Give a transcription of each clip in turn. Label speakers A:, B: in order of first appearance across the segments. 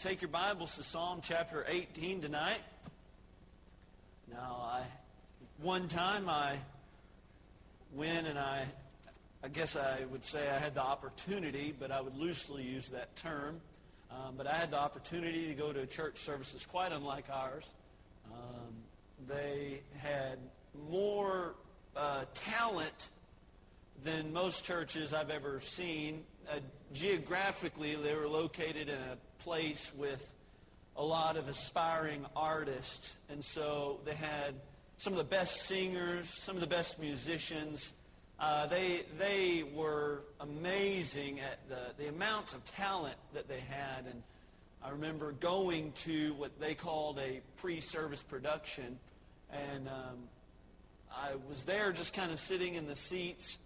A: Take your Bibles to Psalm chapter 18 tonight. Now, I one time I went and I, I guess I would say I had the opportunity, but I would loosely use that term. Um, but I had the opportunity to go to church services quite unlike ours. Um, they had more uh, talent than most churches I've ever seen. Uh, geographically, they were located in a place with a lot of aspiring artists. And so they had some of the best singers, some of the best musicians. Uh, they, they were amazing at the, the amounts of talent that they had. And I remember going to what they called a pre-service production. And um, I was there just kind of sitting in the seats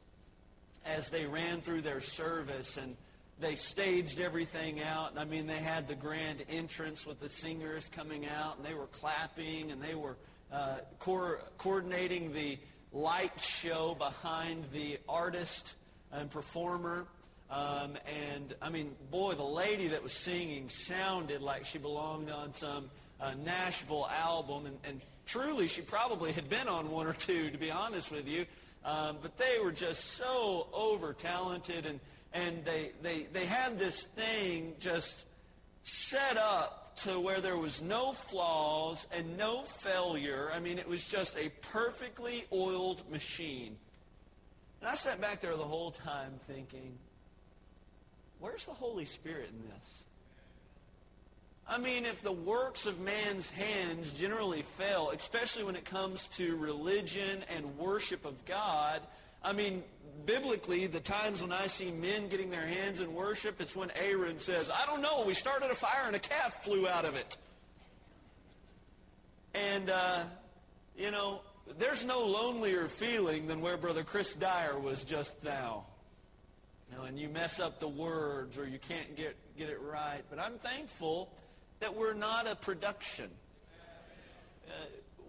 A: as they ran through their service. And they staged everything out. I mean, they had the grand entrance with the singers coming out, and they were clapping, and they were uh, co- coordinating the light show behind the artist and performer. Um, and I mean, boy, the lady that was singing sounded like she belonged on some uh, Nashville album, and, and, truly, she probably had been on one or two, to be honest with you. Um, but they were just so over talented and and they, they, they had this thing just set up to where there was no flaws and no failure. I mean, it was just a perfectly oiled machine. And I sat back there the whole time thinking, where's the Holy Spirit in this? I mean, if the works of man's hands generally fail, especially when it comes to religion and worship of God, I mean, biblically, the times when I see men getting their hands in worship, it's when Aaron says, I don't know, we started a fire and a calf flew out of it. And, uh, you know, there's no lonelier feeling than where Brother Chris Dyer was just now. You know, and you mess up the words or you can't get, get it right. But I'm thankful that we're not a production. Uh,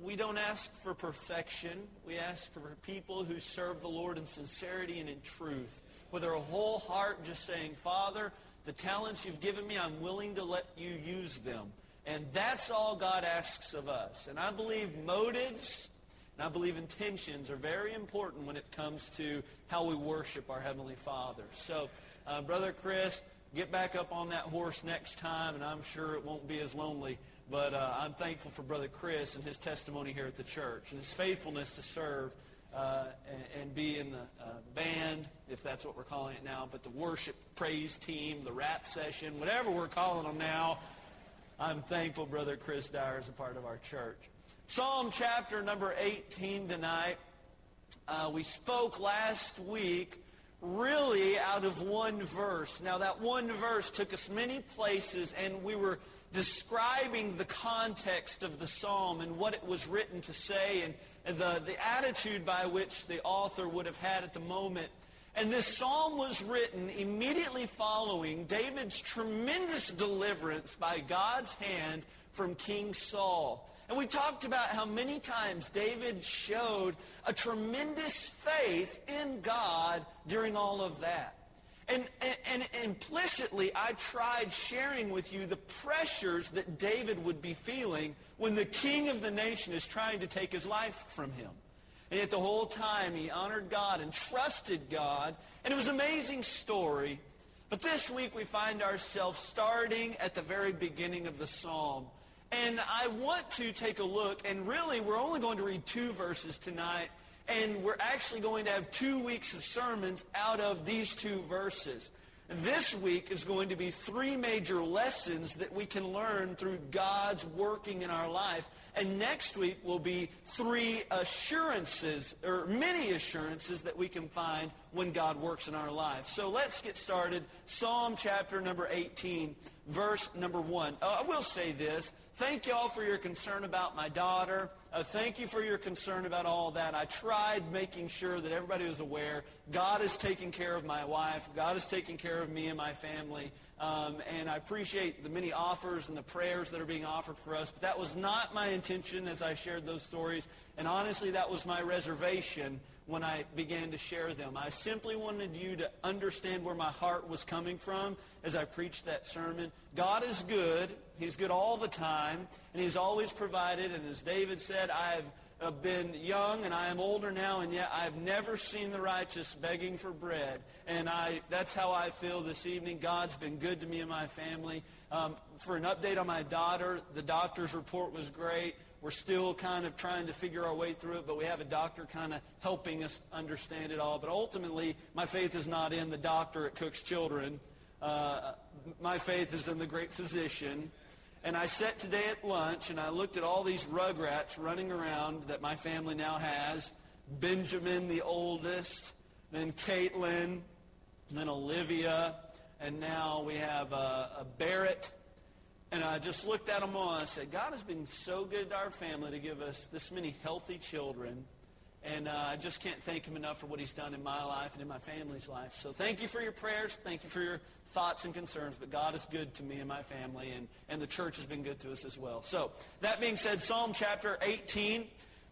A: we don't ask for perfection. We ask for people who serve the Lord in sincerity and in truth. With our whole heart, just saying, Father, the talents you've given me, I'm willing to let you use them. And that's all God asks of us. And I believe motives and I believe intentions are very important when it comes to how we worship our Heavenly Father. So, uh, Brother Chris, get back up on that horse next time, and I'm sure it won't be as lonely but uh, I'm thankful for Brother Chris and his testimony here at the church and his faithfulness to serve uh, and, and, be in the uh, band, if that's what we're calling it now, but the worship praise team, the rap session, whatever we're calling them now. I'm thankful Brother Chris Dyer is a part of our church. Psalm chapter number 18 tonight. Uh, we spoke last week really out of one verse. Now, that one verse took us many places, and we were describing the context of the psalm and what it was written to say and the, the attitude by which the author would have had at the moment. And this psalm was written immediately following David's tremendous deliverance by God's hand from King Saul. And we talked about how many times David showed a tremendous faith in God during all of that. And, and, and, implicitly, I tried sharing with you the pressures that David would be feeling when the king of the nation is trying to take his life from him. And yet the whole time he honored God and trusted God. And it was an amazing story. But this week we find ourselves starting at the very beginning of the psalm. And I want to take a look, and really we're only going to read two verses tonight and we're actually going to have two weeks of sermons out of these two verses. This week is going to be three major lessons that we can learn through God's working in our life. And next week will be three assurances, or many assurances that we can find when God works in our life. So let's get started. Psalm chapter number 18, verse number 1. Uh, I will say this. Thank you all for your concern about my daughter. Uh, thank you for your concern about all that. I tried making sure that everybody was aware God is taking care of my wife. God is taking care of me and my family. Um, and I appreciate the many offers and the prayers that are being offered for us. But that was not my intention as I shared those stories. And honestly, that was my reservation when I began to share them. I simply wanted you to understand where my heart was coming from as I preached that sermon. God is good. He's good all the time, and he's always provided. And as David said, I have been young and I am older now, and yet I've never seen the righteous begging for bread. And I, that's how I feel this evening. God's been good to me and my family. Um, for an update on my daughter, the doctor's report was great. We're still kind of trying to figure our way through it, but we have a doctor kind of helping us understand it all. But ultimately, my faith is not in the doctor at Cook's Children. Uh, my faith is in the great physician. And I sat today at lunch and I looked at all these rugrats running around that my family now has. Benjamin, the oldest, then Caitlin, then Olivia, and now we have uh, a Barrett and I just looked at them all and I said, God has been so good to our family to give us this many healthy children. And uh, I just can't thank him enough for what he's done in my life and in my family's life. So thank you for your prayers. Thank you for your thoughts and concerns. But God is good to me and my family, and, and the church has been good to us as well. So that being said, Psalm chapter 18,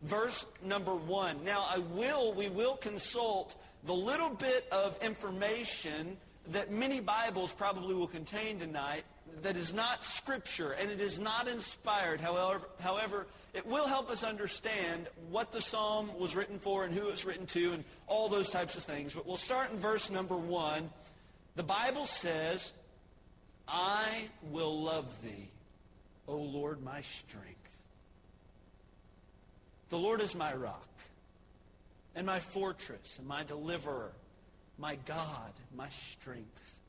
A: verse number 1. Now I will, we will consult the little bit of information that many Bibles probably will contain tonight that is not scripture and it is not inspired. However, however, it will help us understand what the psalm was written for and who it's written to and all those types of things. But we'll start in verse number one. The Bible says, I will love thee, O Lord, my strength. The Lord is my rock and my fortress and my deliverer, my God, my strength,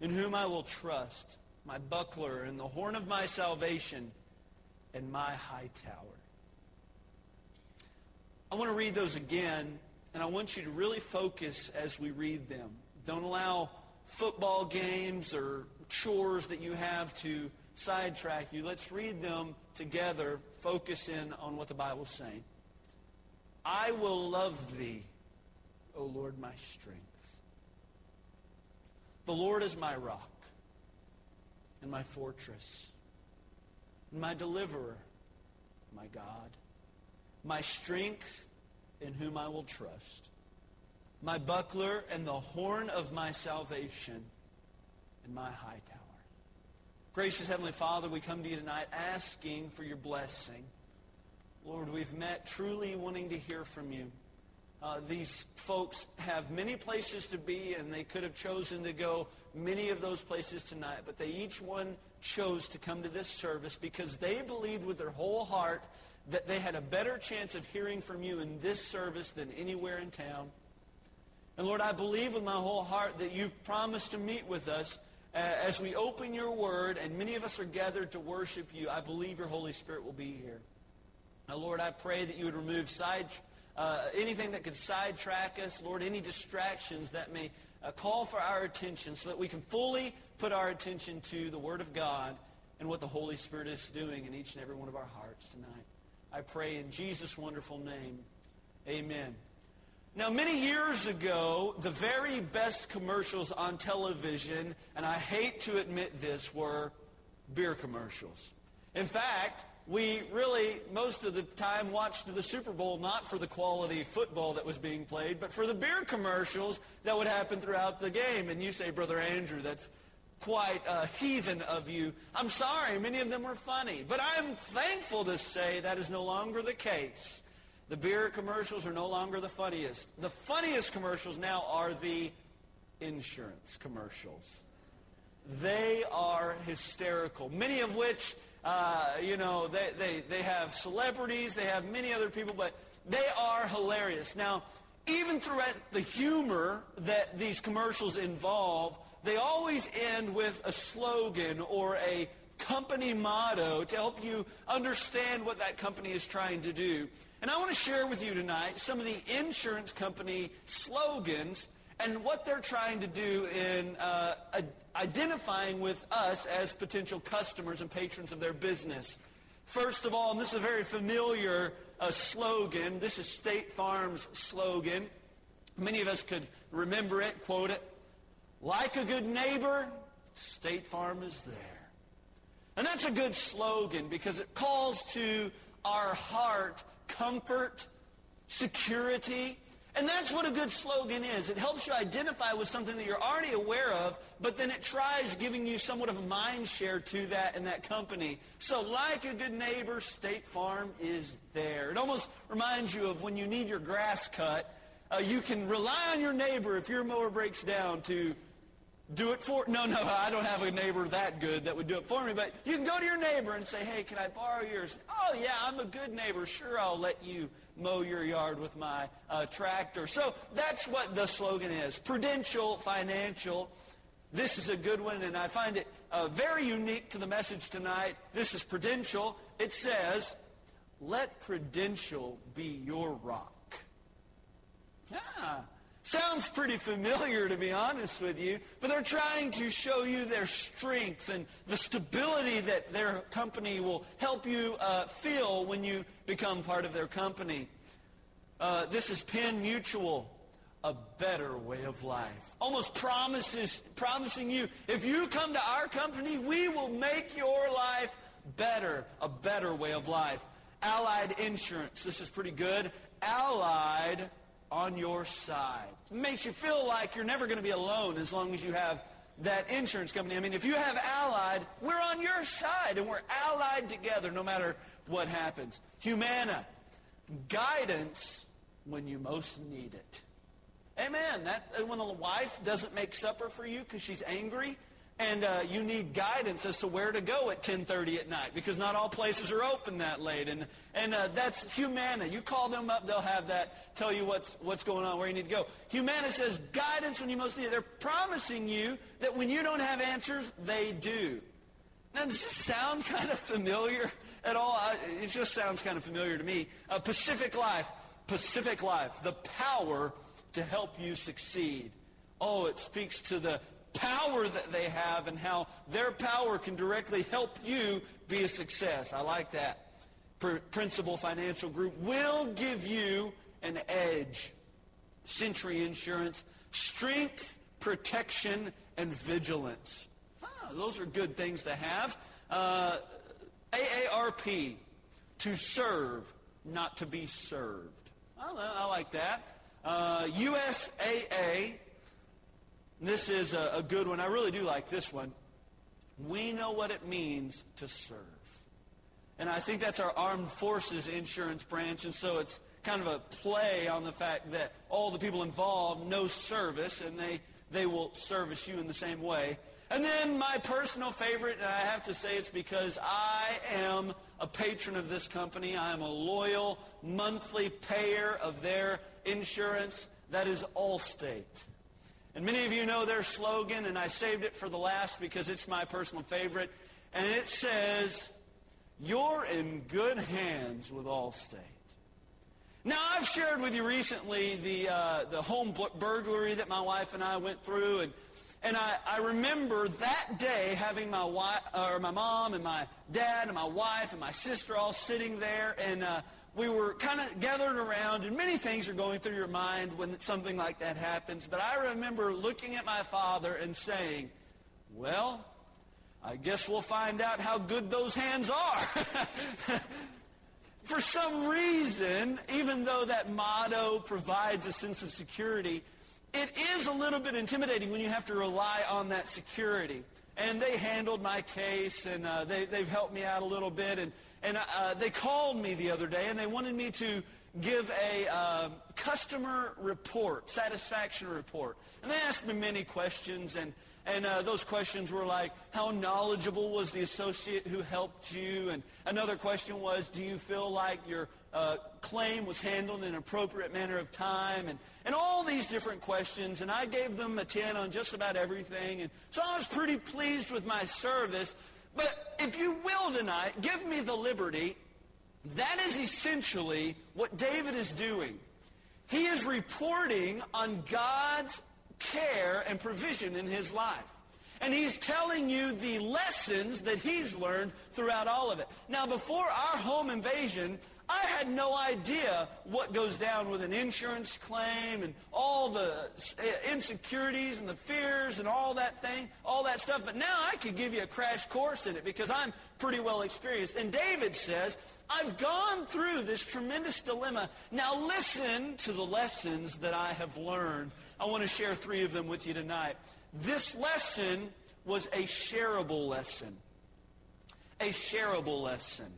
A: in whom I will trust my buckler and the horn of my salvation and my high tower. I want to read those again, and I want you to really focus as we read them. Don't allow football games or chores that you have to sidetrack you. Let's read them together, focus in on what the Bible's saying. I will love thee, O Lord, my strength. The Lord is my rock and my fortress, and my deliverer, my God, my strength in whom I will trust, my buckler and the horn of my salvation, and my high tower. Gracious Heavenly Father, we come to you tonight asking for your blessing. Lord, we've met truly wanting to hear from you. Uh, these folks have many places to be, and they could have chosen to go many of those places tonight, but they each one chose to come to this service because they believed with their whole heart that they had a better chance of hearing from you in this service than anywhere in town. And Lord, I believe with my whole heart that you've promised to meet with us uh, as we open your word, and many of us are gathered to worship you. I believe your Holy Spirit will be here. Now, Lord, I pray that you would remove side uh, anything that could sidetrack us, Lord, any distractions that may uh, call for our attention so that we can fully put our attention to the Word of God and what the Holy Spirit is doing in each and every one of our hearts tonight. I pray in Jesus' wonderful name. Amen. Now, many years ago, the very best commercials on television, and I hate to admit this, were beer commercials. In fact, we really, most of the time, watched the Super Bowl not for the quality football that was being played, but for the beer commercials that would happen throughout the game. And you say, Brother Andrew, that's quite a heathen of you. I'm sorry, many of them were funny. But I'm thankful to say that is no longer the case. The beer commercials are no longer the funniest. The funniest commercials now are the insurance commercials. They are hysterical, many of which uh, you know, they, they, they have celebrities, they have many other people, but they are hilarious. Now, even throughout the humor that these commercials involve, they always end with a slogan or a company motto to help you understand what that company is trying to do. And I want to share with you tonight some of the insurance company slogans and what they're trying to do in uh, identifying with us as potential customers and patrons of their business. First of all, and this is a very familiar uh, slogan, this is State Farm's slogan. Many of us could remember it, quote it. Like a good neighbor, State Farm is there. And that's a good slogan because it calls to our heart comfort, security, And that's what a good slogan is. It helps you identify with something that you're already aware of, but then it tries giving you somewhat of a mind share to that and that company. So like a good neighbor, State Farm is there. It almost reminds you of when you need your grass cut. Uh, you can rely on your neighbor if your mower breaks down to do it for no no i don't have a neighbor that good that would do it for me but you can go to your neighbor and say hey can i borrow yours oh yeah i'm a good neighbor sure i'll let you mow your yard with my uh, tractor. So that's what the slogan is prudential financial. This is a good one and i find it uh, very unique to the message tonight. This is prudential. It says let prudential be your rock. Yeah Sounds pretty familiar, to be honest with you, but they're trying to show you their strength and the stability that their company will help you uh, feel when you become part of their company. Uh, this is Penn Mutual, a better way of life. Almost promises, promising you, if you come to our company, we will make your life better, a better way of life. Allied Insurance, this is pretty good. Allied on your side. It makes you feel like you're never going to be alone as long as you have that insurance company. I mean, if you have Allied, we're on your side and we're allied together no matter what happens. Humana, guidance when you most need it. Amen. That when the wife doesn't make supper for you because she's angry, and uh, you need guidance as to where to go at 10.30 at night because not all places are open that late. And, and uh, that's Humana. You call them up, they'll have that, tell you what's, what's going on, where you need to go. Humana says guidance when you most need it. They're promising you that when you don't have answers, they do. Now, does this sound kind of familiar at all? it just sounds kind of familiar to me. Uh, Pacific Life. Pacific Life. The power to help you succeed. Oh, it speaks to the power that they have and how their power can directly help you be a success. I like that. Principal Financial Group will give you an edge. Century Insurance, strength, protection, and vigilance. Ah, those are good things to have. Uh, AARP, to serve, not to be served. I, I like that. Uh, USAA, this is a, a good one. I really do like this one. We know what it means to serve. And I think that's our armed forces insurance branch. And so it's kind of a play on the fact that all the people involved know service and they, they will service you in the same way. And then my personal favorite, and I have to say it's because I am a patron of this company. I am a loyal monthly payer of their insurance. That is Allstate. And many of you know their slogan, and I saved it for the last because it's my personal favorite. And it says, You're in good hands with Allstate. Now, I've shared with you recently the, uh, the home burglary that my wife and I went through. And, and I, I remember that day having my, wife, or my mom and my dad and my wife and my sister all sitting there. And uh, we were kind of gathered around, and many things are going through your mind when something like that happens. But I remember looking at my father and saying, well, I guess we'll find out how good those hands are. For some reason, even though that motto provides a sense of security, it is a little bit intimidating when you have to rely on that security. And they handled my case, and uh, they, they've helped me out a little bit. And and uh, they called me the other day and they wanted me to give a uh, customer report, satisfaction report. And they asked me many questions, and, and uh, those questions were like, how knowledgeable was the associate who helped you? And another question was, do you feel like your uh, claim was handled in an appropriate manner of time? And, and all these different questions, and I gave them a 10 on just about everything. And so I was pretty pleased with my service. But if you will tonight, give me the liberty. That is essentially what David is doing. He is reporting on God's care and provision in his life. And he's telling you the lessons that he's learned throughout all of it. Now, before our home invasion, I had no idea what goes down with an insurance claim and all the uh, insecurities and the fears and all that thing, all that stuff. But now I could give you a crash course in it because I'm pretty well experienced. And David says, I've gone through this tremendous dilemma. Now listen to the lessons that I have learned. I want to share three of them with you tonight. This lesson was a shareable lesson. A shareable lesson.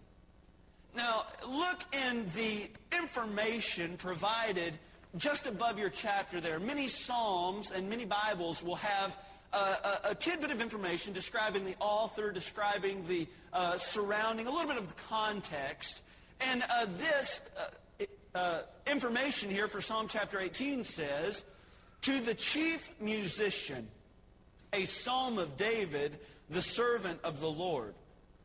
A: Now, look in the information provided just above your chapter there. Many Psalms and many Bibles will have a, a, tidbit of information describing the author, describing the uh, surrounding, a little bit of the context. And uh, this uh, uh information here for Psalm chapter 18 says, To the chief musician, a psalm of David, the servant of the Lord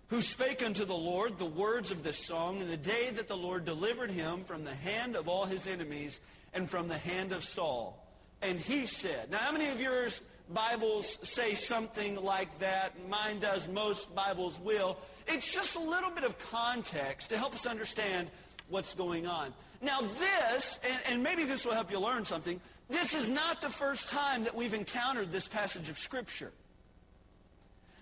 A: who spake unto the Lord the words of this song in the day that the Lord delivered him from the hand of all his enemies and from the hand of Saul. And he said, now how many of yours Bibles say something like that? Mine does, most Bibles will. It's just a little bit of context to help us understand what's going on. Now this, and, and maybe this will help you learn something, this is not the first time that we've encountered this passage of Scripture.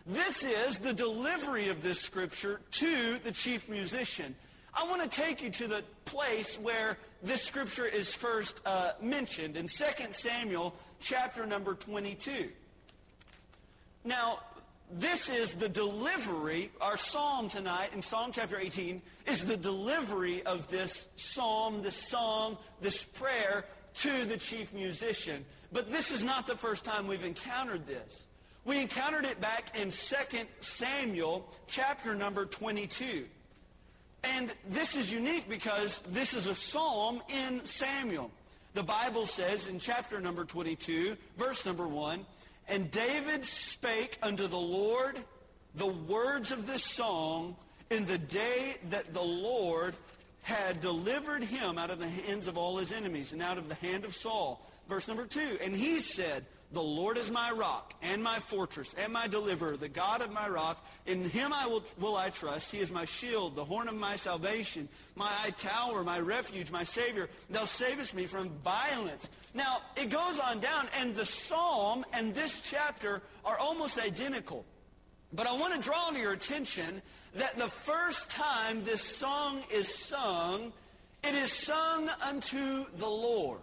A: This is the delivery of this scripture to the chief musician. I want to take you to the place where this scripture is first uh, mentioned in 2 Samuel chapter number 22. Now, this is the delivery, our psalm tonight in Psalm chapter 18 is the delivery of this psalm, this song, this prayer to the chief musician. But this is not the first time we've encountered this. We encountered it back in 2 Samuel chapter number 22. And this is unique because this is a psalm in Samuel. The Bible says in chapter number 22, verse number 1, And David spake unto the Lord the words of this song in the day that the Lord had delivered him out of the hands of all his enemies and out of the hand of Saul. Verse number 2, And he said, the Lord is my rock and my fortress and my deliverer, the God of my rock. In him I will, will I trust. He is my shield, the horn of my salvation, my high tower, my refuge, my Savior. Thou savest me from violence. Now, it goes on down, and the psalm and this chapter are almost identical. But I want to draw to your attention that the first time this song is sung, it is sung unto the Lord.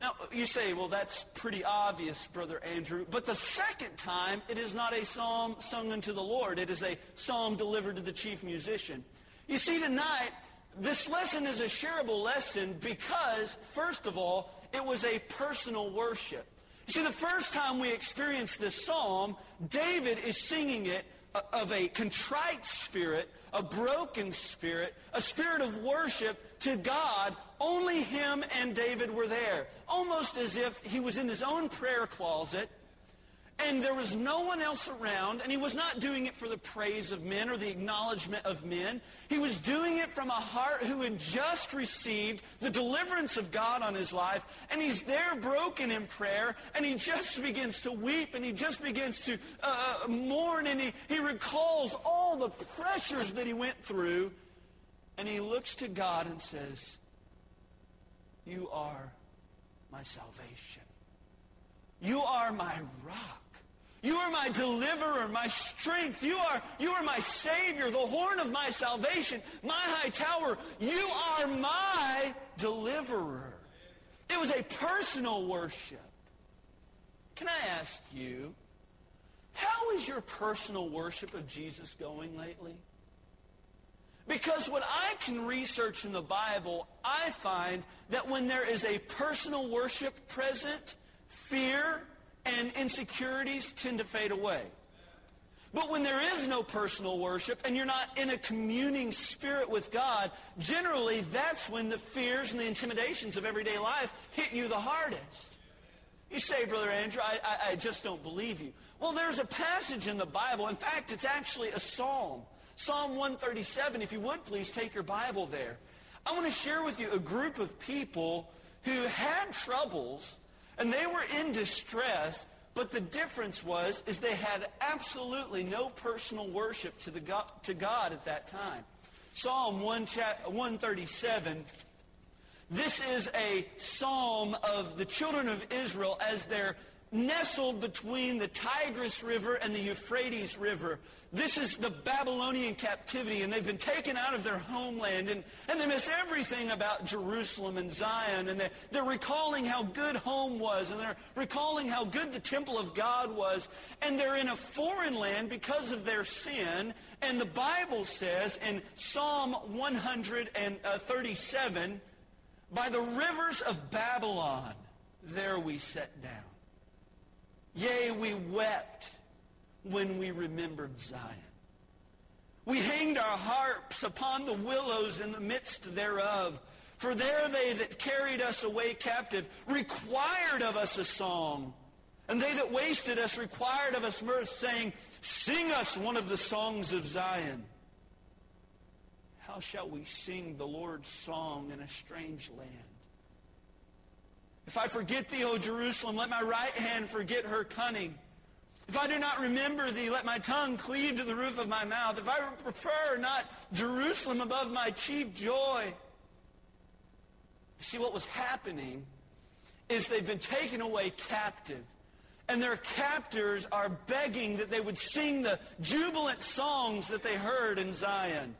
A: Now, you say, well, that's pretty obvious, Brother Andrew. But the second time, it is not a psalm sung unto the Lord. It is a psalm delivered to the chief musician. You see, tonight, this lesson is a shareable lesson because, first of all, it was a personal worship. You see, the first time we experienced this psalm, David is singing it of a contrite spirit, a broken spirit, a spirit of worship to God. Only him and David were there. Almost as if he was in his own prayer closet and there was no one else around, and he was not doing it for the praise of men or the acknowledgement of men. He was doing it from a heart who had just received the deliverance of God on his life, and he's there broken in prayer, and he just begins to weep, and he just begins to uh, uh mourn, and he, he recalls all the pressures that he went through, and he looks to God and says, You are my salvation. You are my rock. You are my deliverer, my strength. You are, you are my Savior, the horn of my salvation, my high tower. You are my deliverer. It was a personal worship. Can I ask you, how is your personal worship of Jesus going lately? Because what I can research in the Bible, I find that when there is a personal worship present, fear and insecurities tend to fade away. But when there is no personal worship and you're not in a communing spirit with God, generally that's when the fears and the intimidations of everyday life hit you the hardest. You say, Brother Andrew, I, I, I just don't believe you. Well, there's a passage in the Bible. In fact, it's actually a psalm. Psalm 137. If you would, please take your Bible there. I want to share with you a group of people who had troubles and they were in distress, but the difference was is they had absolutely no personal worship to, the God, to God at that time. Psalm 137, this is a psalm of the children of Israel as they're nestled between the Tigris River and the Euphrates River. This is the Babylonian captivity, and they've been taken out of their homeland, and, and they miss everything about Jerusalem and Zion, and they, they're recalling how good home was, and they're recalling how good the temple of God was, and they're in a foreign land because of their sin, and the Bible says in Psalm 137, by the rivers of Babylon, there we sat down. Yea, we wept when we remembered Zion. We hanged our harps upon the willows in the midst thereof. For there they that carried us away captive required of us a song. And they that wasted us required of us mirth, saying, Sing us one of the songs of Zion. How shall we sing the Lord's song in a strange land? If I forget thee, O Jerusalem, let my right hand forget her cunning. If I do not remember thee, let my tongue cleave to the roof of my mouth. If I prefer not Jerusalem above my chief joy. See, what was happening is they've been taken away captive. And their captors are begging that they would sing the jubilant songs that they heard in Zion.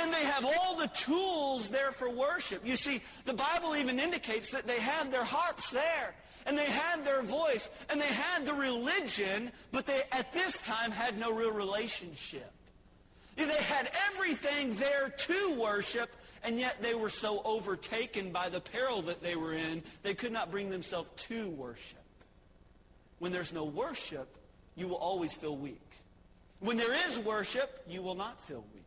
A: And they have all the tools there for worship. You see, the Bible even indicates that they had their harps there. And they had their voice. And they had the religion, but they, at this time, had no real relationship. They had everything there to worship, and yet they were so overtaken by the peril that they were in, they could not bring themselves to worship. When there's no worship, you will always feel weak. When there is worship, you will not feel weak.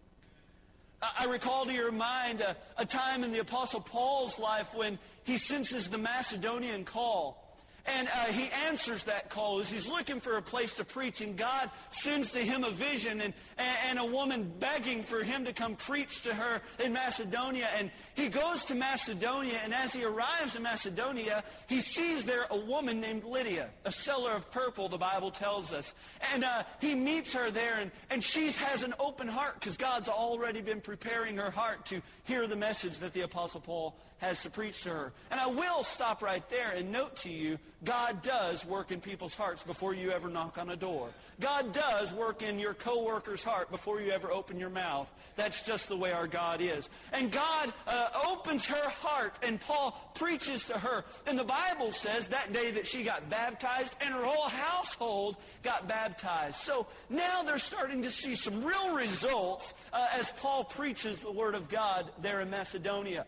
A: I recall to your mind a, a, time in the Apostle Paul's life when he senses the Macedonian call. And uh, he answers that call as he's looking for a place to preach. And God sends to him a vision and, and a woman begging for him to come preach to her in Macedonia. And he goes to Macedonia. And as he arrives in Macedonia, he sees there a woman named Lydia, a seller of purple, the Bible tells us. And uh, he meets her there. And, and she has an open heart because God's already been preparing her heart to hear the message that the Apostle Paul has to preach to her. And I will stop right there and note to you, God does work in people's hearts before you ever knock on a door. God does work in your coworker's heart before you ever open your mouth. That's just the way our God is. And God uh, opens her heart, and Paul preaches to her. And the Bible says that day that she got baptized, and her whole household got baptized. So now they're starting to see some real results uh, as Paul preaches the Word of God there in Macedonia.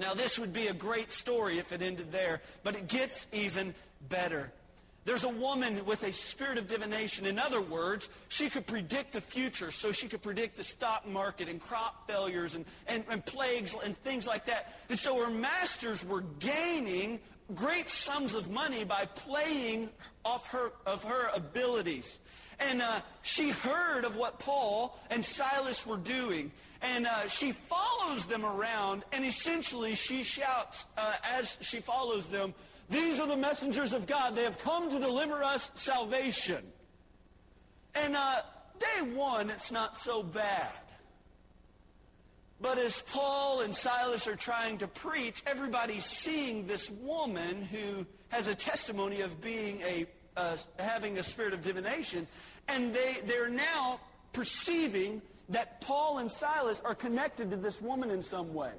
A: Now, this would be a great story if it ended there, but it gets even better. There's a woman with a spirit of divination. In other words, she could predict the future, so she could predict the stock market and crop failures and, and, and plagues and things like that. And so her masters were gaining great sums of money by playing off her, of her abilities. And uh, she heard of what Paul and Silas were doing. And uh, she follows them around, and essentially she shouts uh, as she follows them, These are the messengers of God. They have come to deliver us salvation. And uh, day one, it's not so bad. But as Paul and Silas are trying to preach, everybody's seeing this woman who has a testimony of being a uh, having a spirit of divination, and they they're now perceiving that Paul and Silas are connected to this woman in some way.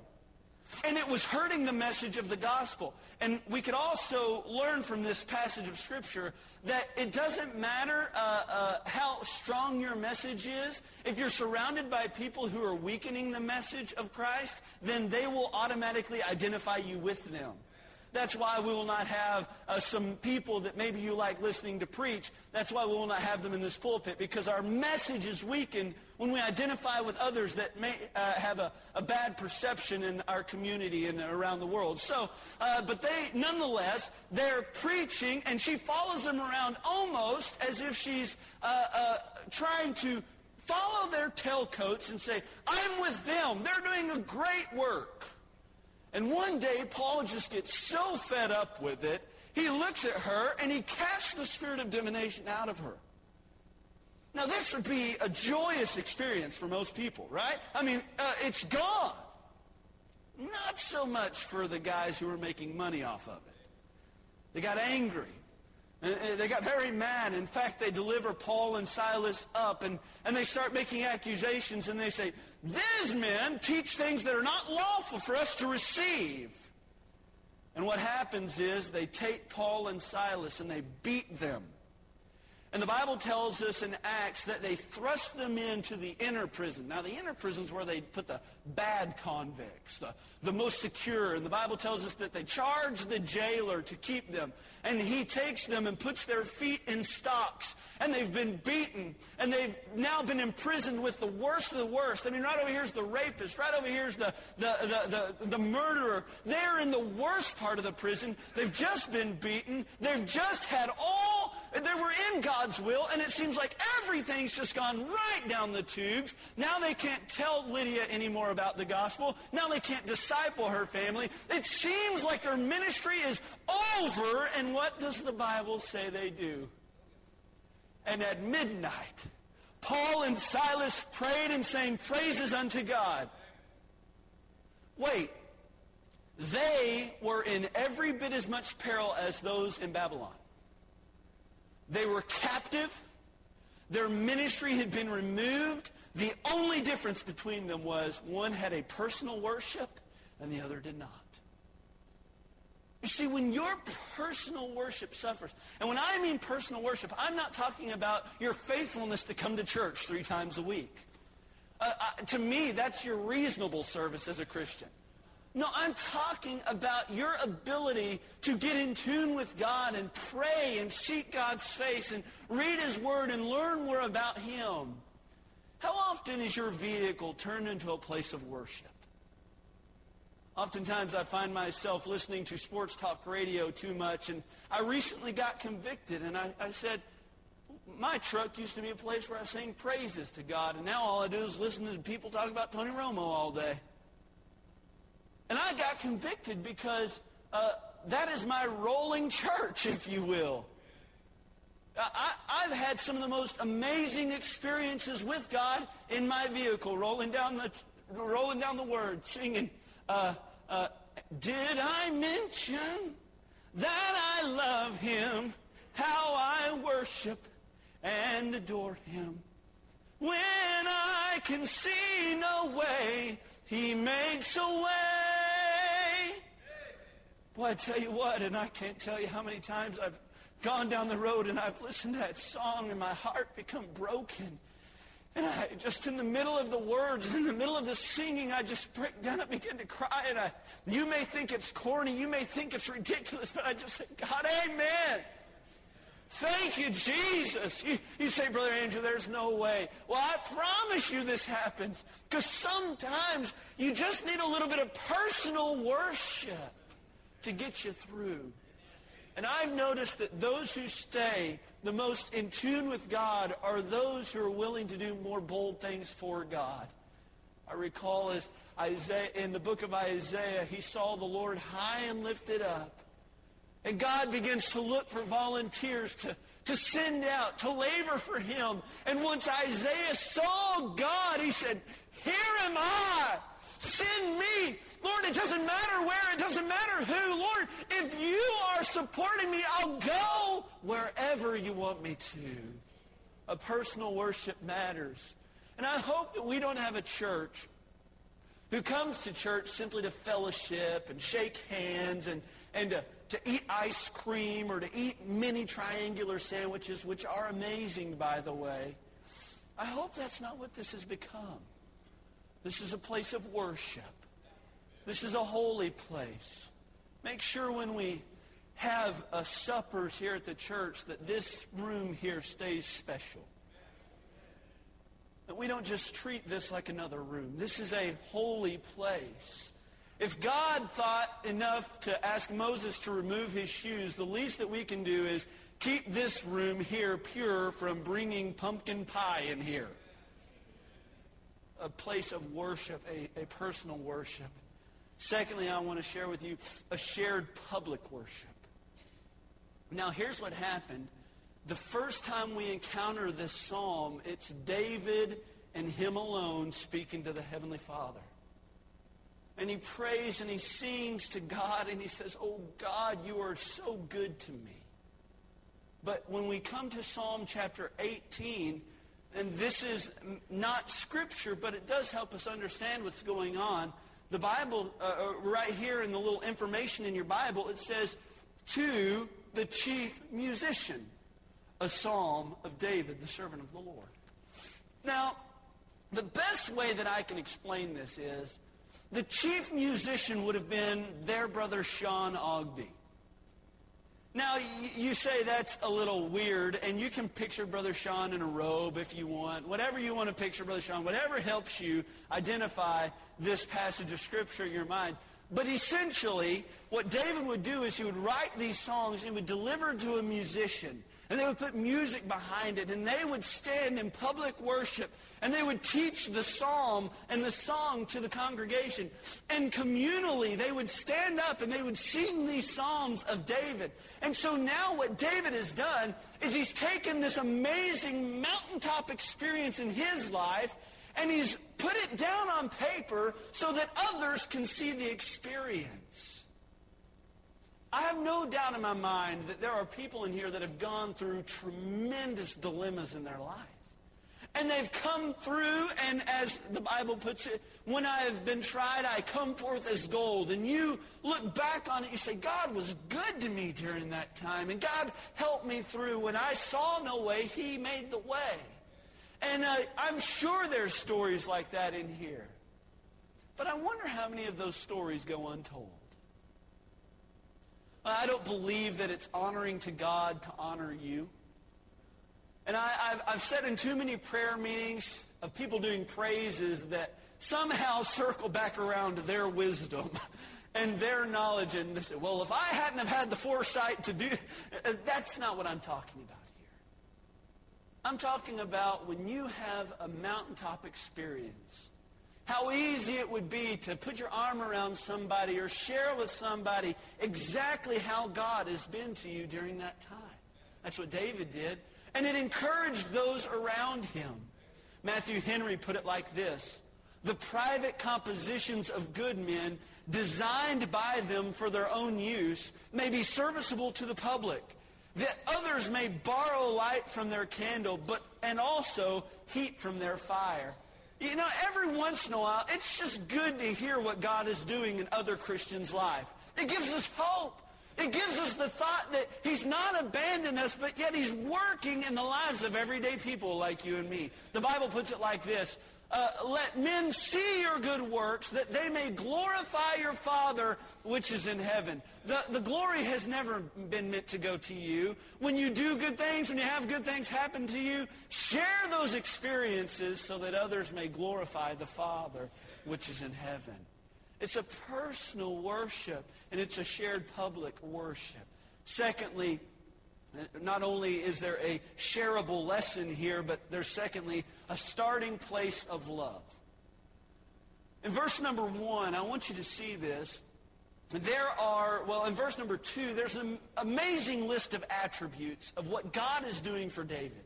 A: And it was hurting the message of the gospel. And we could also learn from this passage of Scripture that it doesn't matter uh, uh, how strong your message is. If you're surrounded by people who are weakening the message of Christ, then they will automatically identify you with them. That's why we will not have uh, some people that maybe you like listening to preach. That's why we will not have them in this pulpit because our message is weakened when we identify with others that may uh, have a, a, bad perception in our community and around the world. So, uh, but they, nonetheless, they're preaching and she follows them around almost as if she's uh, uh, trying to follow their tailcoats and say, I'm with them. They're doing a great work. And one day, Paul just gets so fed up with it, he looks at her and he casts the spirit of divination out of her. Now, this would be a joyous experience for most people, right? I mean, uh, it's gone. Not so much for the guys who were making money off of it. They got angry. And they got very mad. In fact, they deliver Paul and Silas up, and, and they start making accusations, and they say, these men teach things that are not lawful for us to receive. And what happens is they take Paul and Silas and they beat them. And the Bible tells us in Acts that they thrust them into the inner prison. Now, the inner prison is where they put the bad convicts, the, the most secure. And the Bible tells us that they charge the jailer to keep them. And he takes them and puts their feet in stocks. And they've been beaten. And they've now been imprisoned with the worst of the worst. I mean, right over here is the rapist. Right over here is the, the, the, the, the murderer. They're in the worst part of the prison. They've just been beaten. They've just had all, they were in God's will. And it seems like everything's just gone right down the tubes. Now they can't tell Lydia anymore about the gospel. Now they can't disciple her family. It seems like their ministry is over. And what does the Bible say they do? And at midnight, Paul and Silas prayed and sang praises unto God. Wait, they were in every bit as much peril as those in Babylon. They were captive. Their ministry had been removed. The only difference between them was one had a personal worship and the other did not. You see, when your personal worship suffers, and when I mean personal worship, I'm not talking about your faithfulness to come to church three times a week. Uh, uh, to me, that's your reasonable service as a Christian. No, I'm talking about your ability to get in tune with God and pray and seek God's face and read His Word and learn more about Him. How often is your vehicle turned into a place of worship? Oftentimes I find myself listening to sports talk radio too much, and I recently got convicted, and I, I said, my truck used to be a place where I sang praises to God, and now all I do is listen to people talk about Tony Romo all day. And I got convicted because uh, that is my rolling church, if you will. I, have had some of the most amazing experiences with God in my vehicle, rolling down the, rolling down the word, singing, uh, uh, did I mention that I love him, how I worship and adore him? When I can see no way, he makes a way. Boy, I tell you what, and I can't tell you how many times I've gone down the road and I've listened to that song and my heart become broken. And I just in the middle of the words, in the middle of the singing, I just break down and begin to cry. And I, you may think it's corny, you may think it's ridiculous, but I just say, God, amen. Thank you, Jesus. You, you say, Brother Andrew, there's no way. Well, I promise you this happens. Because sometimes you just need a little bit of personal worship to get you through. And I've noticed that those who stay the most in tune with God are those who are willing to do more bold things for God. I recall as Isaiah, in the book of Isaiah, he saw the Lord high and lifted up. And God begins to look for volunteers to, to send out, to labor for him. And once Isaiah saw God, he said, Here am I. Send me. Lord, it doesn't matter where, it doesn't matter who. Lord, if you are supporting me, I'll go wherever you want me to. A personal worship matters. And I hope that we don't have a church who comes to church simply to fellowship and shake hands and, and to, to eat ice cream or to eat mini triangular sandwiches, which are amazing, by the way. I hope that's not what this has become. This is a place of worship. This is a holy place. Make sure when we have a suppers here at the church that this room here stays special. That we don't just treat this like another room. This is a holy place. If God thought enough to ask Moses to remove his shoes, the least that we can do is keep this room here pure from bringing pumpkin pie in here a place of worship, a, a personal worship. Secondly, I want to share with you a shared public worship. Now, here's what happened. the first time we encounter this psalm, it's David and him alone speaking to the Heavenly Father. And he prays and he sings to God and he says, Oh God, you are so good to me. But when we come to Psalm chapter 18, and this is not scripture, but it does help us understand what's going on. The Bible, uh, uh, right here in the little information in your Bible, it says, to the chief musician, a psalm of David, the servant of the Lord. Now, the best way that I can explain this is the chief musician would have been their brother Sean Ogden. Now, you say that's a little weird, and you can picture Brother Sean in a robe if you want. Whatever you want to picture Brother Sean, whatever helps you identify this passage of Scripture in your mind. But essentially, what David would do is he would write these songs and would deliver to a musician and they would put music behind it, and they would stand in public worship, and they would teach the psalm and the song to the congregation. And communally, they would stand up and they would sing these psalms of David. And so now what David has done is he's taken this amazing mountaintop experience in his life, and he's put it down on paper so that others can see the experience. I have no doubt in my mind that there are people in here that have gone through tremendous dilemmas in their life. And they've come through, and as the Bible puts it, when I have been tried, I come forth as gold. And you look back on it, you say, God was good to me during that time. And God helped me through. When I saw no way, he made the way. And uh, I'm sure there's stories like that in here. But I wonder how many of those stories go untold. I don't believe that it's honoring to God to honor you. And I, have I've said in too many prayer meetings of people doing praises that somehow circle back around their wisdom and their knowledge. And they say, well, if I hadn't have had the foresight to do, that's not what I'm talking about here. I'm talking about when you have a mountaintop experience how easy it would be to put your arm around somebody or share with somebody exactly how God has been to you during that time. That's what David did. And it encouraged those around him. Matthew Henry put it like this. The private compositions of good men, designed by them for their own use, may be serviceable to the public, that others may borrow light from their candle, but and also heat from their fire. You know, every once in a while, it's just good to hear what God is doing in other Christians' life. It gives us hope. It gives us the thought that he's not abandoned us, but yet he's working in the lives of everyday people like you and me. The Bible puts it like this. Uh, let men see your good works that they may glorify your Father which is in heaven. The, the glory has never been meant to go to you. When you do good things, when you have good things happen to you, share those experiences so that others may glorify the Father which is in heaven. It's a personal worship, and it's a shared public worship. Secondly, not only is there a shareable lesson here, but there's secondly a starting place of love. In verse number one, I want you to see this. There are, well, in verse number two, there's an amazing list of attributes of what God is doing for David.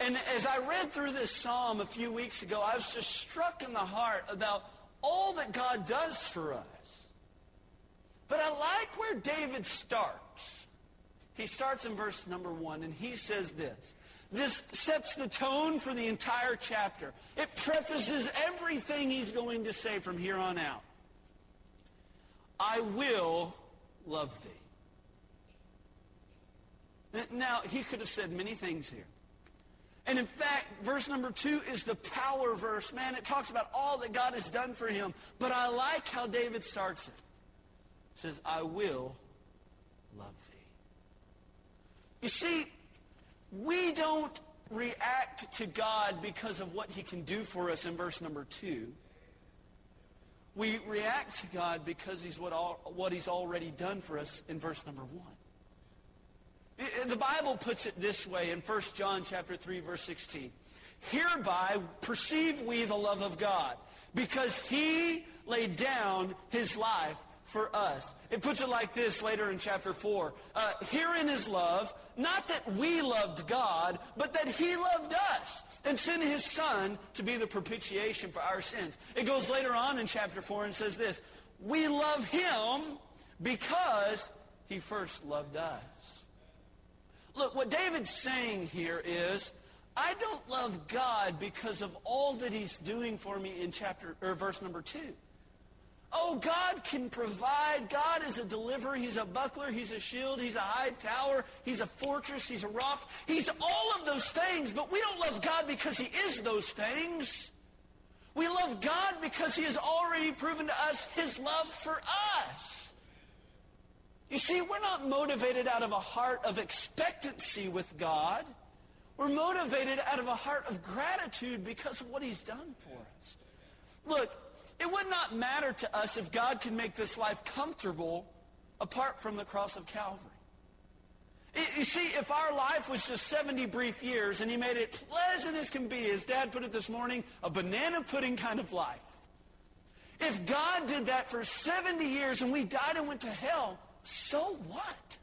A: And as I read through this psalm a few weeks ago, I was just struck in the heart about all that God does for us. But I like where David starts. He starts in verse number one, and he says this. This sets the tone for the entire chapter. It prefaces everything he's going to say from here on out. I will love thee. Now, he could have said many things here. And in fact, verse number two is the power verse. Man, it talks about all that God has done for him. But I like how David starts it. It says, I will love thee. You see, we don't react to God because of what he can do for us in verse number two. We react to God because he's what, all, what he's already done for us in verse number one. The Bible puts it this way in 1 John chapter 3, verse 16. Hereby perceive we the love of God, because he laid down his life for us. It puts it like this later in chapter 4. Uh, Herein is love, not that we loved God, but that he loved us and sent his son to be the propitiation for our sins. It goes later on in chapter 4 and says this, we love him because he first loved us. Look, what David's saying here is, I don't love God because of all that he's doing for me in chapter or verse number 2. Oh, God can provide. God is a deliverer. He's a buckler. He's a shield. He's a high tower. He's a fortress. He's a rock. He's all of those things. But we don't love God because he is those things. We love God because he has already proven to us his love for us. You see, we're not motivated out of a heart of expectancy with God. We're motivated out of a heart of gratitude because of what he's done for us. Look, it would not matter to us if God could make this life comfortable apart from the cross of Calvary. You see, if our life was just 70 brief years and he made it pleasant as can be, as Dad put it this morning, a banana pudding kind of life. If God did that for 70 years and we died and went to hell, so what?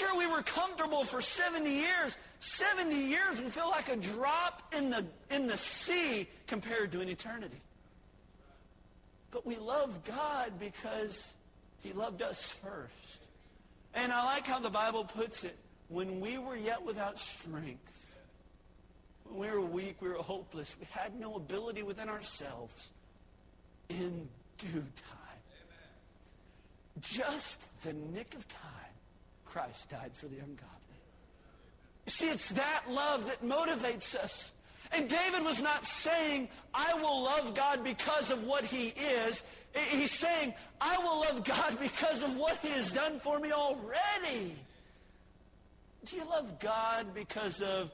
A: Sure, we were comfortable for 70 years. 70 years will feel like a drop in the, in the sea compared to an eternity. But we love God because he loved us first. And I like how the Bible puts it. When we were yet without strength, when we were weak, we were hopeless, we had no ability within ourselves, in due time, just the nick of time, Christ died for the ungodly. You see, it's that love that motivates us. And David was not saying, I will love God because of what he is. He's saying, I will love God because of what he has done for me already. Do you love God because of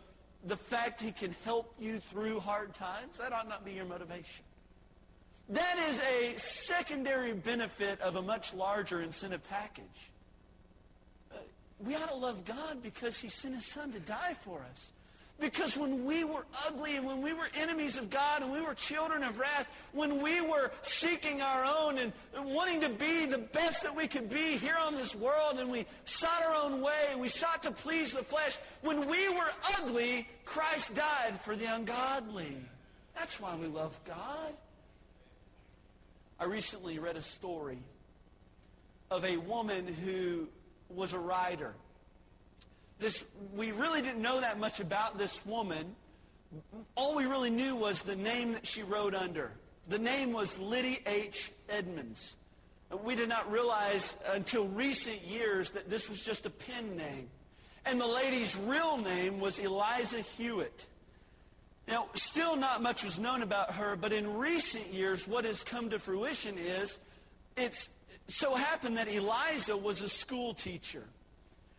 A: the fact he can help you through hard times? That ought not be your motivation. That is a secondary benefit of a much larger incentive package we ought to love God because he sent his son to die for us. Because when we were ugly and when we were enemies of God and we were children of wrath, when we were seeking our own and wanting to be the best that we could be here on this world and we sought our own way, we sought to please the flesh, when we were ugly, Christ died for the ungodly. That's why we love God. I recently read a story of a woman who was a writer. This, we really didn't know that much about this woman. All we really knew was the name that she wrote under. The name was Lidie H. Edmunds. We did not realize until recent years that this was just a pen name. And the lady's real name was Eliza Hewitt. Now, still not much was known about her, but in recent years, what has come to fruition is it's so happened that Eliza was a school teacher.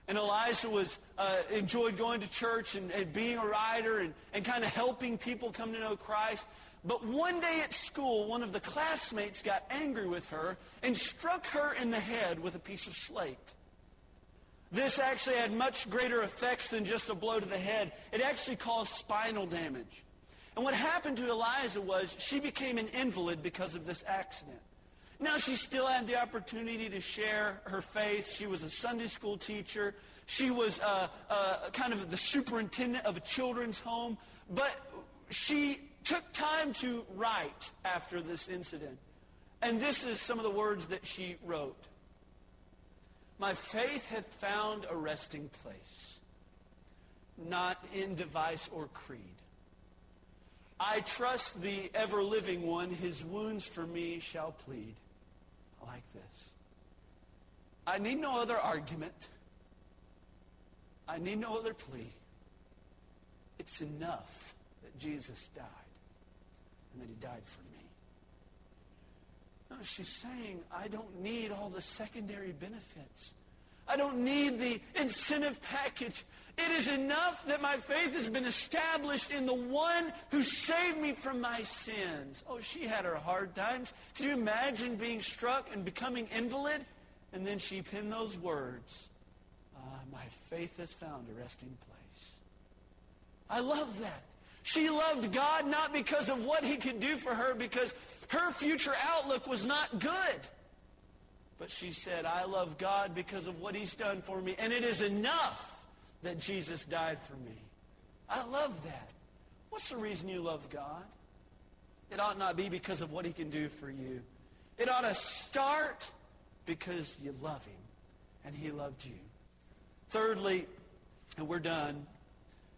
A: And Eliza was, uh, enjoyed going to church and, and being a writer and, and kind of helping people come to know Christ. But one day at school, one of the classmates got angry with her and struck her in the head with a piece of slate. This actually had much greater effects than just a blow to the head. It actually caused spinal damage. And what happened to Eliza was she became an invalid because of this accident. Now she still had the opportunity to share her faith. She was a Sunday school teacher. She was uh, uh, kind of the superintendent of a children's home. But she took time to write after this incident. And this is some of the words that she wrote. My faith hath found a resting place, not in device or creed. I trust the ever-living one, his wounds for me shall plead. I need no other argument. I need no other plea. It's enough that Jesus died and that he died for me. No, she's saying, I don't need all the secondary benefits. I don't need the incentive package. It is enough that my faith has been established in the one who saved me from my sins. Oh, she had her hard times. Can you imagine being struck and becoming invalid? And then she penned those words. Ah, my faith has found a resting place. I love that. She loved God not because of what he could do for her, because her future outlook was not good. But she said, I love God because of what he's done for me, and it is enough that Jesus died for me. I love that. What's the reason you love God? It ought not be because of what he can do for you. It ought to start because you love him and he loved you. Thirdly, and we're done,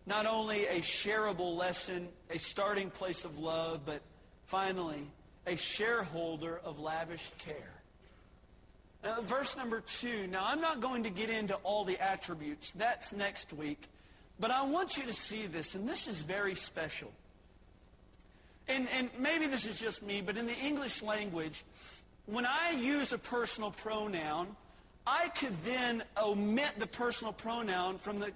A: not only a shareable lesson, a starting place of love, but finally, a shareholder of lavish care. Now, verse number two. Now, I'm not going to get into all the attributes. That's next week. But I want you to see this, and this is very special. And, and maybe this is just me, but in the English language, when I use a personal pronoun, I could then omit the personal pronoun from the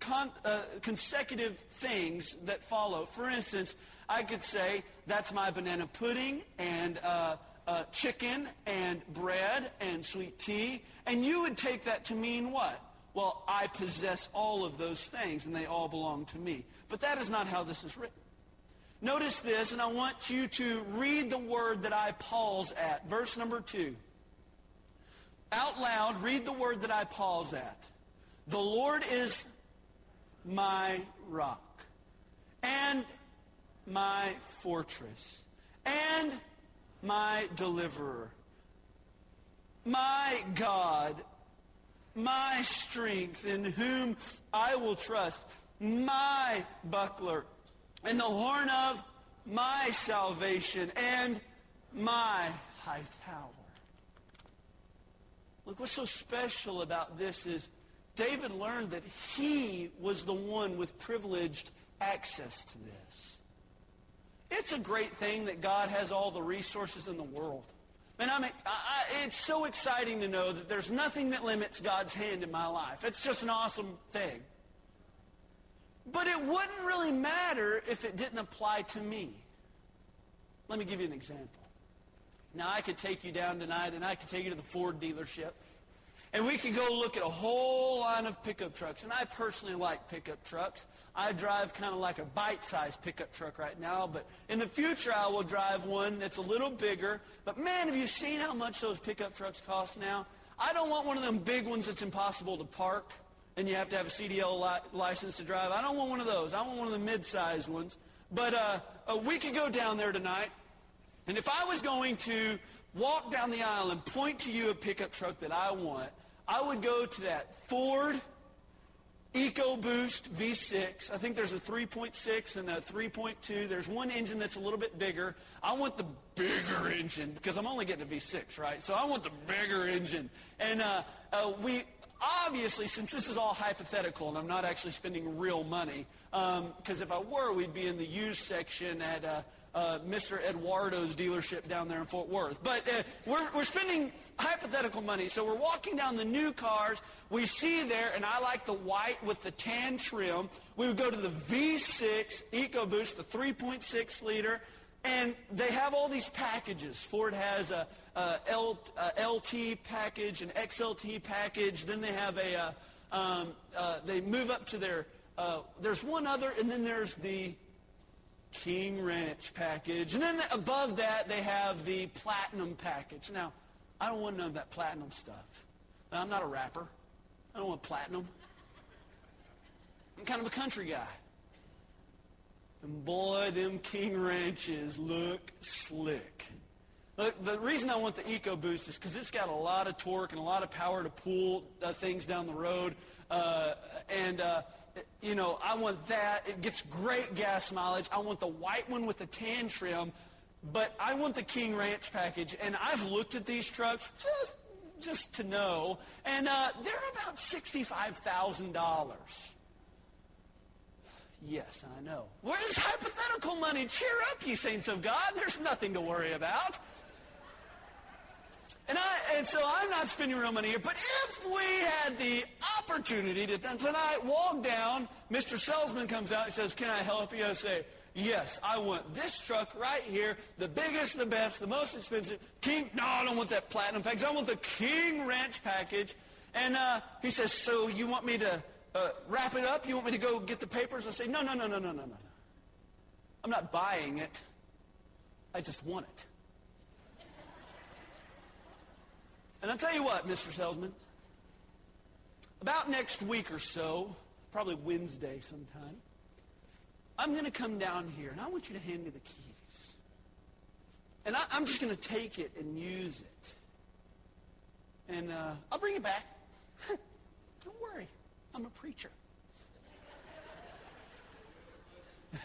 A: con, uh, consecutive things that follow. For instance, I could say, that's my banana pudding and uh, uh, chicken and bread and sweet tea. And you would take that to mean what? Well, I possess all of those things and they all belong to me. But that is not how this is written. Notice this, and I want you to read the word that I pause at. Verse number two. Out loud, read the word that I pause at. The Lord is my rock and my fortress and my deliverer, my God, my strength in whom I will trust, my buckler, and the horn of my salvation, and my high tower. Look, what's so special about this is David learned that he was the one with privileged access to this. It's a great thing that God has all the resources in the world. And I mean, I, it's so exciting to know that there's nothing that limits God's hand in my life. It's just an awesome thing. But it wouldn't really matter if it didn't apply to me. Let me give you an example. Now, I could take you down tonight and I could take you to the Ford dealership. And we could go look at a whole line of pickup trucks. And I personally like pickup trucks. I drive kind of like a bite-sized pickup truck right now, but in the future I will drive one that's a little bigger. But man, have you seen how much those pickup trucks cost now? I don't want one of them big ones that's impossible to park and you have to have a CDL li- license to drive. I don't want one of those. I want one of the mid-sized ones. But uh, uh, we could go down there tonight, and if I was going to walk down the aisle and point to you a pickup truck that I want, I would go to that Ford EcoBoost V6. I think there's a 3.6 and a 3.2. There's one engine that's a little bit bigger. I want the bigger engine because I'm only getting a V6, right? So I want the bigger engine. And uh, uh, we obviously, since this is all hypothetical and I'm not actually spending real money, because um, if I were, we'd be in the used section at uh, uh, Mr. Eduardo's dealership down there in Fort Worth. But uh, we're, we're spending hypothetical money. So we're walking down the new cars. We see there, and I like the white with the tan trim. We would go to the V6 EcoBoost, the 3.6 liter. And they have all these packages. Ford has a, a L, a LT package, an XLT package. Then they have a, uh, um, uh, they move up to their, uh, there's one other, and then there's the King Ranch package. And then above that, they have the Platinum package. Now, I don't want none of that Platinum stuff. Now, I'm not a rapper. I don't want Platinum. I'm kind of a country guy. And boy, them King Ranches look slick. Look, the reason I want the EcoBoost is because it's got a lot of torque and a lot of power to pull uh, things down the road. Uh, and uh, you know, I want that. It gets great gas mileage. I want the white one with the tan trim, but I want the King Ranch package. And I've looked at these trucks just, just to know, and uh, they're about $65,000. Yes, I know. Where's hypothetical money? Cheer up, you saints of God. There's nothing to worry about. And, I, and so I'm not spending real money here, but if we had the opportunity to tonight walk down, Mr. Salesman comes out and says, can I help you? I say, yes, I want this truck right here, the biggest, the best, the most expensive. King, no, I don't want that platinum package. I want the King Ranch package. And uh, he says, so you want me to uh, wrap it up? You want me to go get the papers? I say, no, no, no, no, no, no, no. I'm not buying it. I just want it. And I'll tell you what, Mr. Salesman, about next week or so, probably Wednesday sometime, I'm going to come down here and I want you to hand me the keys. And I, am just going to take it and use it. And uh, I'll bring it back. Don't worry. I'm a preacher.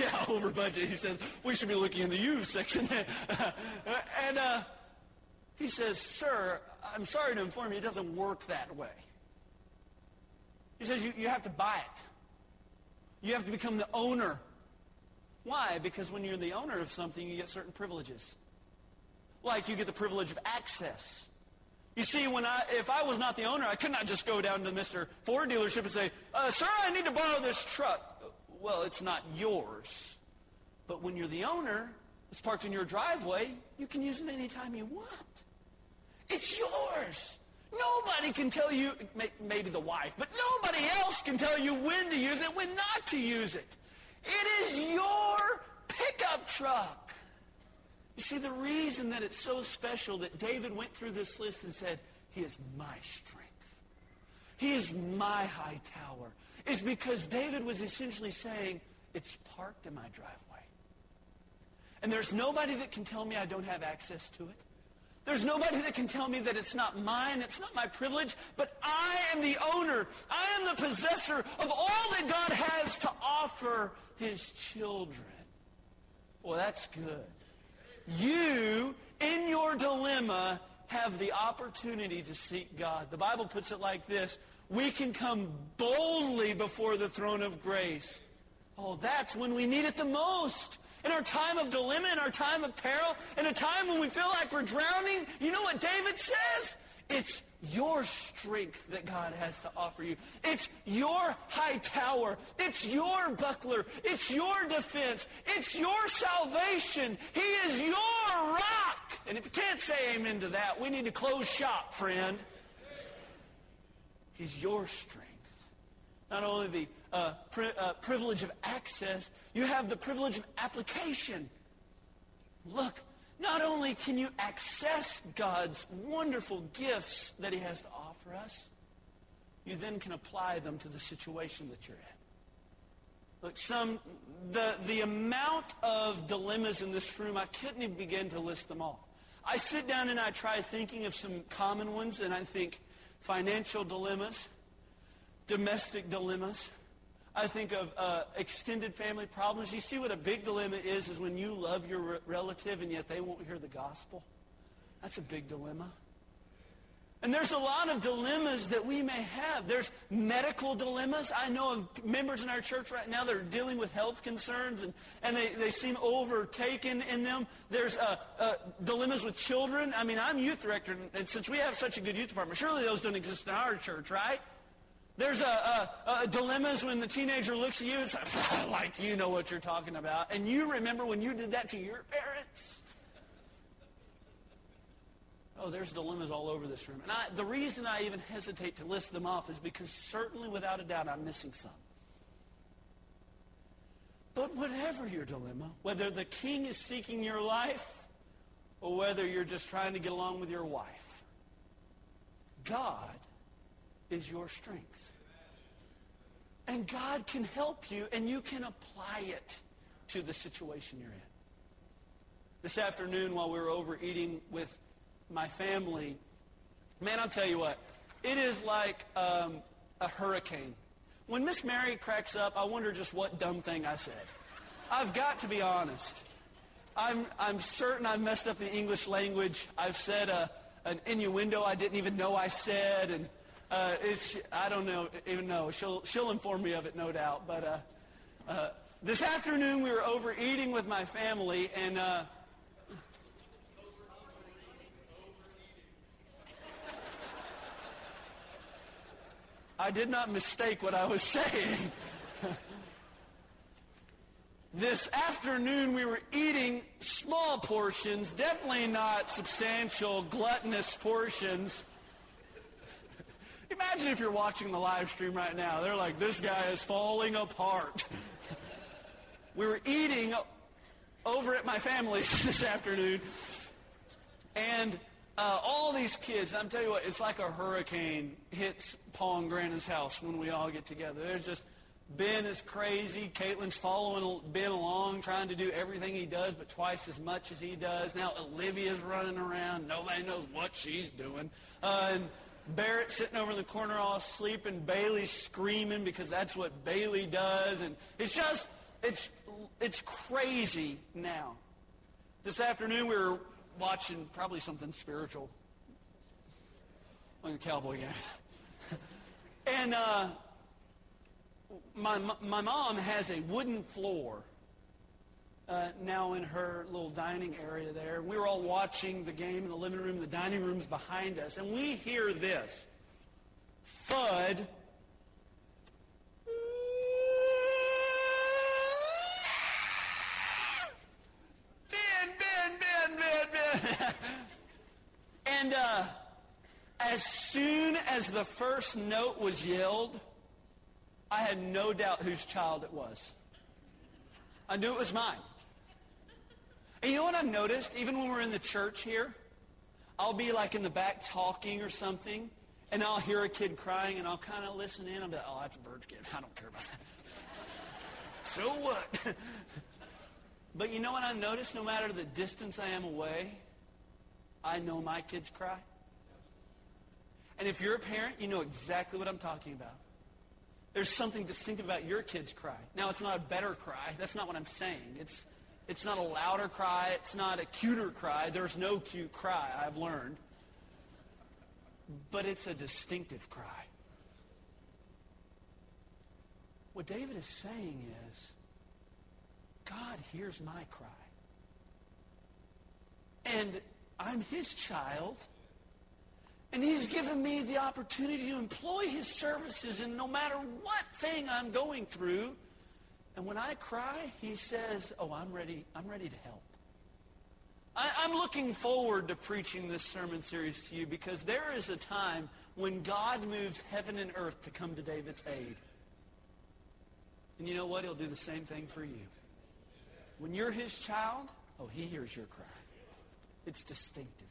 A: yeah, over budget. He says, we should be looking in the used section. and uh, he says, sir, I'm sorry to inform you, it doesn't work that way. He says, you, you have to buy it. You have to become the owner. Why? Because when you're the owner of something, you get certain privileges. Like you get the privilege of access. You see, when I, if I was not the owner, I could not just go down to Mr. Ford dealership and say, uh, sir, I need to borrow this truck. Well, it's not yours. But when you're the owner, it's parked in your driveway, you can use it anytime you want. It's yours. Nobody can tell you, maybe the wife, but nobody else can tell you when to use it, when not to use it. It is your pickup truck. You see, the reason that it's so special that David went through this list and said, he is my strength. He is my high tower, is because David was essentially saying, it's parked in my driveway. And there's nobody that can tell me I don't have access to it. There's nobody that can tell me that it's not mine, it's not my privilege, but I am the owner. I am the possessor of all that God has to offer his children. Well, that's good. You, in your dilemma, have the opportunity to seek God. The Bible puts it like this. We can come boldly before the throne of grace. Oh, that's when we need it the most in our time of dilemma, in our time of peril, in a time when we feel like we're drowning, you know what David says? It's your strength that God has to offer you. It's your high tower. It's your buckler. It's your defense. It's your salvation. He is your rock. And if you can't say amen to that, we need to close shop, friend. He's your strength. Not only the uh, pri- uh, privilege of access, you have the privilege of application. Look, not only can you access God's wonderful gifts that he has to offer us, you then can apply them to the situation that you're in. Look, some, the, the amount of dilemmas in this room, I couldn't even begin to list them all. I sit down and I try thinking of some common ones, and I think financial dilemmas, domestic dilemmas. I think of uh, extended family problems. You see what a big dilemma is, is when you love your re- relative and yet they won't hear the gospel. That's a big dilemma. And there's a lot of dilemmas that we may have. There's medical dilemmas. I know of members in our church right now that are dealing with health concerns and, and they, they seem overtaken in them. There's uh, uh, dilemmas with children. I mean, I'm youth director, and since we have such a good youth department, surely those don't exist in our church, right? There's a, a, a, dilemmas when the teenager looks at you and says, like you know what you're talking about. And you remember when you did that to your parents. Oh, there's dilemmas all over this room. And I, the reason I even hesitate to list them off is because certainly, without a doubt, I'm missing some. But whatever your dilemma, whether the king is seeking your life or whether you're just trying to get along with your wife, God is your strength. And God can help you, and you can apply it to the situation you're in. This afternoon, while we were over eating with my family, man, I'll tell you what, it is like um, a hurricane. When Miss Mary cracks up, I wonder just what dumb thing I said. I've got to be honest. I'm, I'm certain I've messed up the English language. I've said a, an innuendo I didn't even know I said, and uh, I don't know, even know. She'll, she'll inform me of it, no doubt. But uh, uh, this afternoon we were overeating with my family, and uh, I did not mistake what I was saying. this afternoon we were eating small portions, definitely not substantial, gluttonous portions. Imagine if you're watching the live stream right now. They're like, this guy is falling apart. we were eating over at my family's this afternoon, and uh, all these kids, I'm telling you what, it's like a hurricane hits Paul and Grandma's house when we all get together. There's just, Ben is crazy. Caitlin's following Ben along, trying to do everything he does, but twice as much as he does. Now Olivia's running around. Nobody knows what she's doing. Uh, and Barrett sitting over in the corner all asleep, and Bailey screaming because that's what Bailey does. And it's just, it's, it's crazy now. This afternoon we were watching probably something spiritual, like a cowboy game. and uh, my, my mom has a wooden floor uh, now in her little dining area there. We were all watching the game in the living room. The dining room's behind us. And we hear this. Thud. Ben, Ben, Ben, Ben, Ben. And uh, as soon as the first note was yelled, I had no doubt whose child it was. I knew it was mine. And you know what I've noticed? Even when we're in the church here, I'll be like in the back talking or something, and I'll hear a kid crying, and I'll kind of listen in. I'm like, oh, that's a bird's kid. I don't care about that. so what? but you know what I've noticed? No matter the distance I am away, I know my kids cry. And if you're a parent, you know exactly what I'm talking about. There's something distinctive about your kids' cry. Now, it's not a better cry. That's not what I'm saying. It's, it's not a louder cry. It's not a cuter cry. There's no cute cry, I've learned. But it's a distinctive cry. What David is saying is, God hears my cry. And I'm his child. And he's given me the opportunity to employ his services and no matter what thing I'm going through. And when I cry, he says, oh, I'm ready. I'm ready to help. I, I'm looking forward to preaching this sermon series to you because there is a time when God moves heaven and earth to come to David's aid. And you know what? He'll do the same thing for you. When you're his child, oh, he hears your cry. It's distinctive.